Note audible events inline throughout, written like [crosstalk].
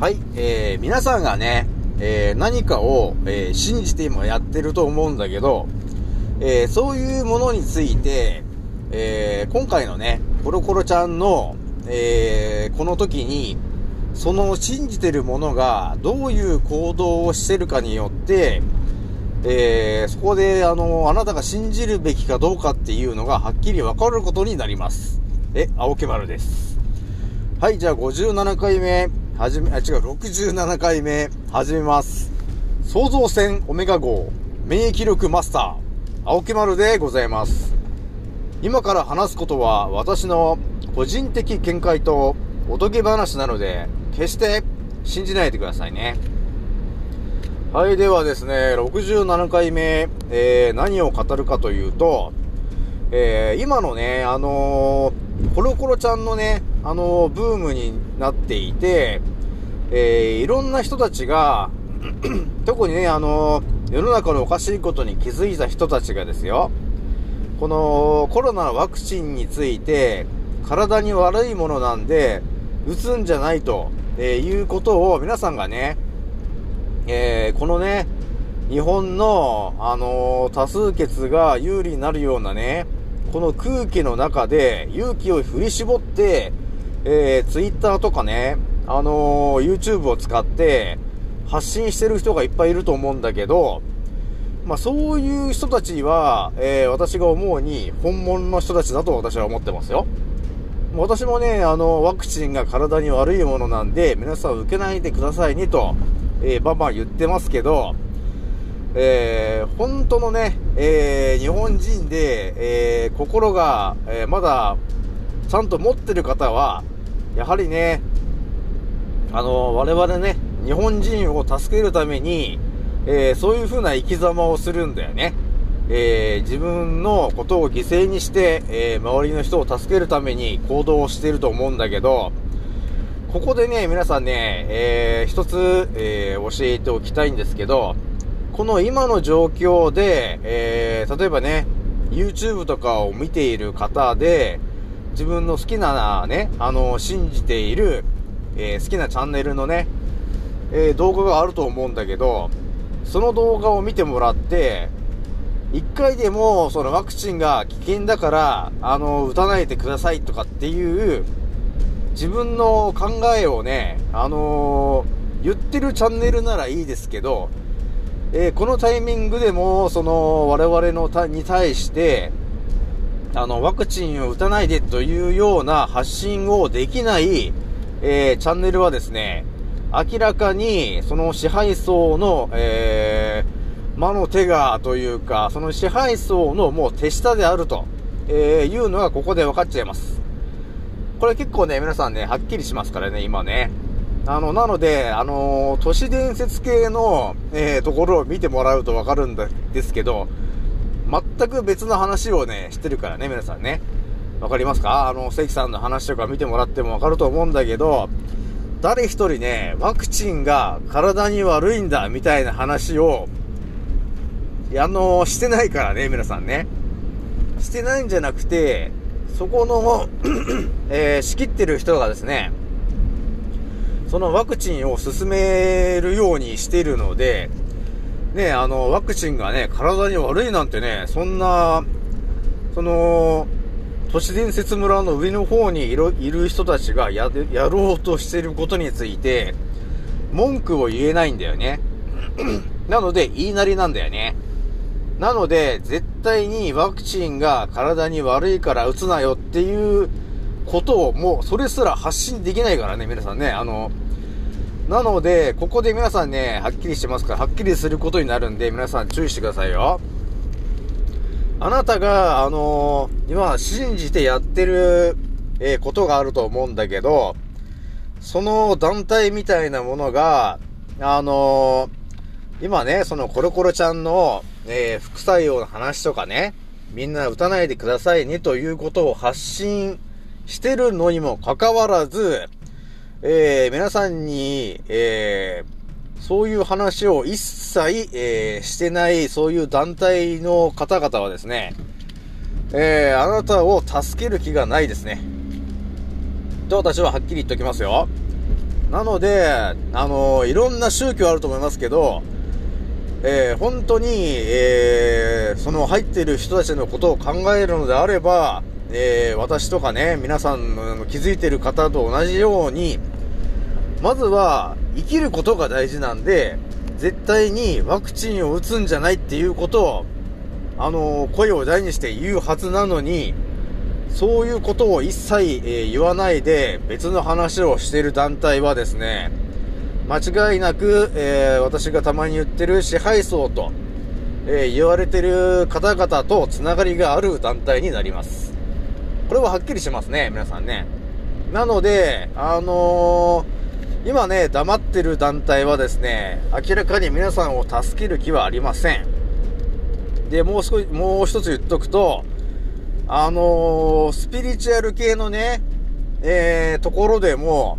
はい、えー、皆さんがね、えー、何かを、えー、信じて今やってると思うんだけど、えー、そういうものについて、えー、今回のね、コロコロちゃんの、えー、この時に、その信じてるものがどういう行動をしてるかによって、えー、そこで、あの、あなたが信じるべきかどうかっていうのがはっきりわかることになります。え、青木丸です。はい、じゃあ57回目、はじめ、あ、違う、67回目、始めます。創造船オメガ号、免疫力マスター、青木丸でございます。今から話すことは私の個人的見解とおとぎ話なので、決して信じないでくださいね。はい、ではですね、67回目、えー、何を語るかというと、えー、今のね、あのー、コロコロちゃんのね、あのー、ブームになっていて、えー、いろんな人たちが、[clears throat] 特にね、あの世の中のおかしいことに気づいた人たちがですよ、このコロナのワクチンについて、体に悪いものなんで、打つんじゃないと、えいうことを皆さんがね、えー、このね、日本の、あのー、多数決が有利になるようなね、この空気の中で勇気を振り絞って、えー、Twitter とかね、あのー、YouTube を使って発信してる人がいっぱいいると思うんだけど、まあそういう人たちは、えー、私が思うに本物の人たちだと私は思ってますよ。私もね、あの、ワクチンが体に悪いものなんで、皆さん受けないでくださいねと、えー、バンバン言ってますけど、えー、本当のね、えー、日本人で、えー、心が、え、まだ、ちゃんと持ってる方は、やはりね、あの、我々ね、日本人を助けるために、えー、そういう風な生き様をするんだよね。えー、自分のことを犠牲にして、えー、周りの人を助けるために行動をしていると思うんだけど、ここでね、皆さんね、えー、一つ、えー、教えておきたいんですけど、この今の状況で、え、例えばね、YouTube とかを見ている方で、自分の好きなね、あの、信じている、えー、好きなチャンネルのね、えー、動画があると思うんだけど、その動画を見てもらって、一回でも、そのワクチンが危険だから、あの、打たないでくださいとかっていう、自分の考えをね、あのー、言ってるチャンネルならいいですけど、えー、このタイミングでも、その、我々のた、に対して、あの、ワクチンを打たないでというような発信をできない、えー、チャンネルはですね、明らかに、その支配層の、えー、魔の手がというか、その支配層のもう手下であると、えー、いうのがここで分かっちゃいます。これ結構ね、皆さんね、はっきりしますからね、今ね。あの、なので、あのー、都市伝説系の、えー、ところを見てもらうとわかるんですけど、全く別の話をね、してるからね、皆さんね。わかりますか？あの、関さんの話とか見てもらってもわかると思うんだけど、誰一人ね、ワクチンが体に悪いんだ、みたいな話をあの、してないからね、皆さんね。してないんじゃなくて、そこの [clears throat] えー、仕切ってる人がですね、そのワクチンを進めるようにしてるので、ね、あの、ワクチンがね、体に悪いなんてね、そんな、その、都市伝説村の上の方にいる人たちがややろうとしてることについて、文句を言えないんだよね。[clears throat] なので、言いなりなんだよね。なので、絶対にワクチンが体に悪いから打つなよっていうことをもうそれすら発信できないからね、皆さんね。あの、なので、ここで皆さんね、はっきりしてますから、はっきりすることになるんで、皆さん注意してくださいよ。あなたが、あのー、今信じてやってる、えー、ことがあると思うんだけど、その団体みたいなものが、あのー、今ね、そのコロコロちゃんの、えー、副作用の話とかね、みんな打たないでくださいねということを発信してるのにもかかわらず、えー、皆さんに、えー、そういう話を一切、えー、してない、そういう団体の方々はですね、えー、あなたを助ける気がないですね。と私ははっきり言っておきますよ。なので、あのいろんな宗教あると思いますけど、えー、本当に、えー、その入っている人たちのことを考えるのであれば、えー、私とかね、皆さんの気づいている方と同じように、まずは生きることが大事なんで、絶対にワクチンを打つんじゃないっていうことを、あの声を大にして言うはずなのに、そういうことを一切、え言わないで別の話をしている団体はですね、間違いなく、えー、私がたまに言ってる支配層と、えー、言われてる方々とつながりがある団体になります。これははっきりしますね、皆さんね。なので、あのー、今ね、黙ってる団体はですね、明らかに皆さんを助ける気はありません。で、もう少し、もう一つ言っとくと、あのー、スピリチュアル系のね、えー、ところでも、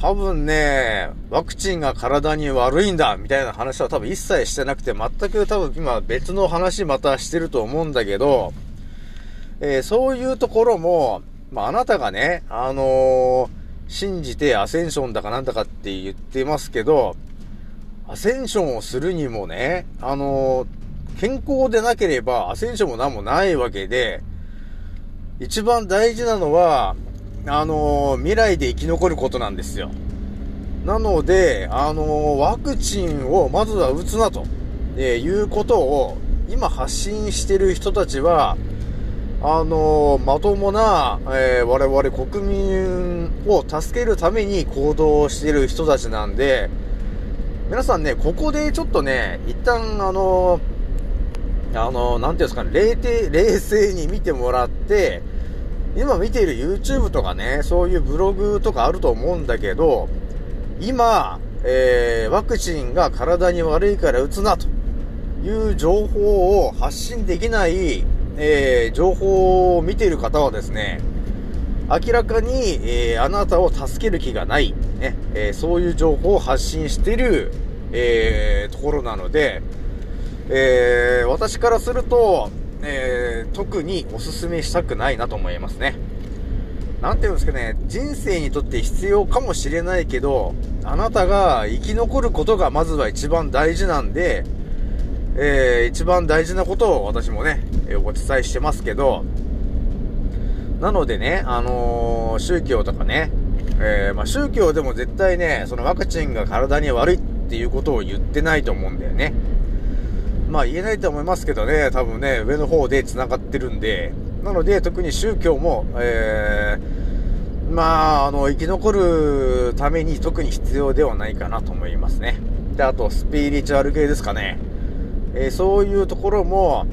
多分ね、ワクチンが体に悪いんだ、みたいな話は多分一切してなくて、全く多分今別の話またしてると思うんだけど、えー、そういうところも、まあ、あなたがね、あのー、信じてアセンションだかなんだかって言ってますけど、アセンションをするにもね、あの、健康でなければアセンションも何もないわけで、一番大事なのは、あの未来で生き残ることなんですよ。なので、あのワクチンをまずは打つなと、え、いうことを今発信してる人たちは、あのまともな、えー、我々国民を助けるために行動している人たちなんで、皆さんね、ここでちょっとね、一旦あのあのなんていうんですかね、冷静、冷静に見てもらって、今見ている YouTube とかね、そういうブログとかあると思うんだけど、今、えー、ワクチンが体に悪いから打つなという情報を発信できない、えー、情報を見ている方はですね、明らかに、えー、あなたを助ける気がない、ねえー、そういう情報を発信している、えー、ところなので、え私からすると、え、特にお勧めしたくないなと思いますね。なんていうんですかね、人生にとって必要かもしれないけど、あなたが生き残ることがまずは一番大事なんで、えー、一番大事なことを私もね、えお伝えしてますけど、なのでね、あのー、宗教とかね、えー、まあ、宗教でも絶対ね、そのワクチンが体に悪いっていうことを言ってないと思うんだよね。まあ言えないと思いますけどね、多分ね、上の方で繋がってるんで、なので特に宗教も、えー、まあ、あの、生き残るために特に必要ではないかなと思いますね。で、あと、スピリチュアル系ですかね。えー、そういうところも、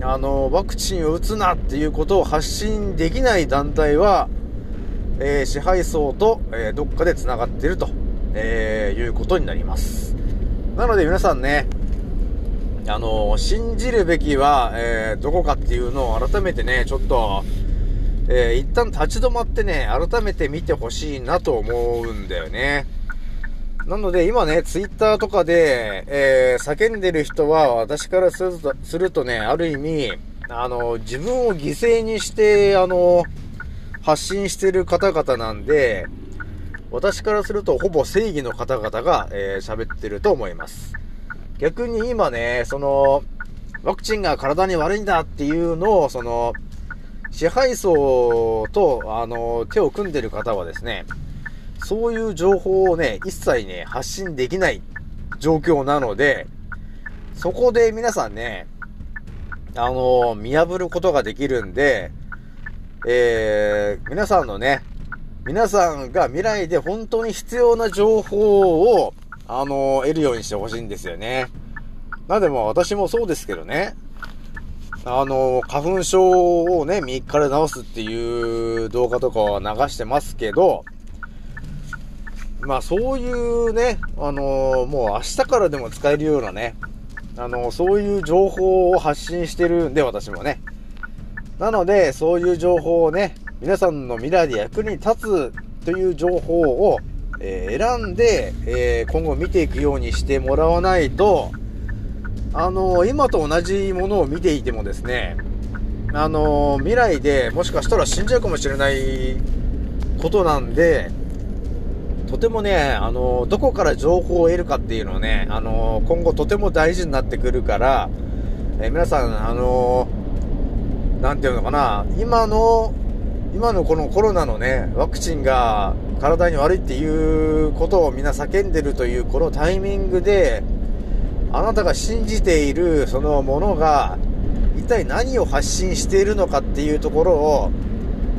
あの、ワクチンを打つなっていうことを発信できない団体は、えー、支配層と、えー、どっかで繋がっていると、え、いうことになります。なので皆さんね、あの、信じるべきは、え、どこかっていうのを改めてね、ちょっと、えー、一旦立ち止まってね、改めて見てほしいなと思うんだよね。なので今ね、ツイッターとかで、えー、叫んでる人は私からするとするとね、ある意味、あの、自分を犠牲にして、あの、発信してる方々なんで、私からするとほぼ正義の方々が、えー、喋ってると思います。逆に今ね、その、ワクチンが体に悪いんだっていうのを、その、支配層と、あの、手を組んでる方はですね、そういう情報をね、一切ね、発信できない状況なので、そこで皆さんね、あの、見破ることができるんで、えー、皆さんのね、皆さんが未来で本当に必要な情報をあの得るようにしてほしいんですよね。なんでも私もそうですけどね、あの花粉症をね、3日で治すっていう動画とかは流してますけど、まあそういうね、あのもう明日からでも使えるようなね、あのそういう情報を発信してるんで、私もね。なので、そういう情報をね、皆さんの未来で役に立つという情報をえー、選んで、え、今後見ていくようにしてもらわないと、あの、今と同じものを見ていてもですね、あの未来でもしかしたら死んじゃうかもしれないことなんで、とてもね、あの、どこから情報を得るかっていうのはね、あの、今後とても大事になってくるから、え皆さん、あの、なんていうのかな、今の、今のこのコロナのね、ワクチンが体に悪いっていうことをみんな叫んでるというこのタイミングで、あなたが信じているそのものが、一体何を発信しているのかっていうところを、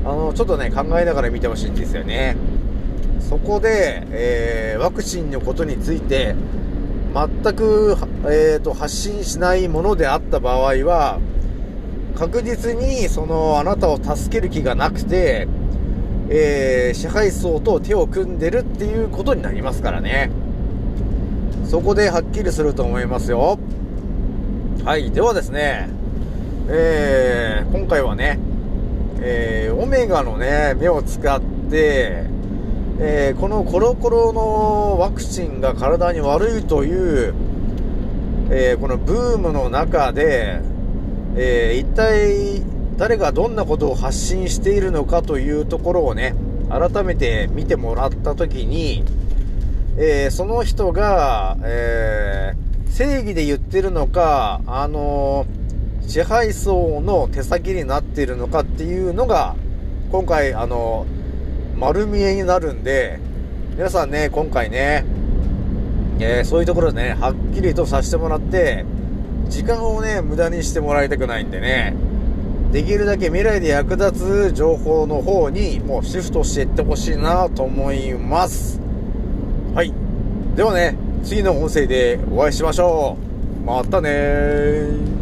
あの、ちょっとね、考えながら見てほしいんですよね。そこで、えー、ワクチンのことについて、全く、えーと、発信しないものであった場合は、確実にそのあなたを助ける気がなくて、えー、支配層と手を組んでるっていうことになりますからね。そこではっきりすると思いますよ。はい。ではですね、えー、今回はね、えー、オメガのね、目を使って、えー、このコロコロのワクチンが体に悪いという、えー、このブームの中で、えー、一体誰がどんなことを発信しているのかというところをね、改めて見てもらったときに、えその人が、え正義で言ってるのか、あの支配層の手先になっているのかっていうのが、今回、あの、丸見えになるんで、皆さんね、今回ね、えー、そういうところでね、はっきりとさせてもらって、時間をね、無駄にしてもらいたくないんでね、できるだけ未来で役立つ情報の方にもうシフトしていってほしいなと思います。はい。ではね、次の音声でお会いしましょう。またね。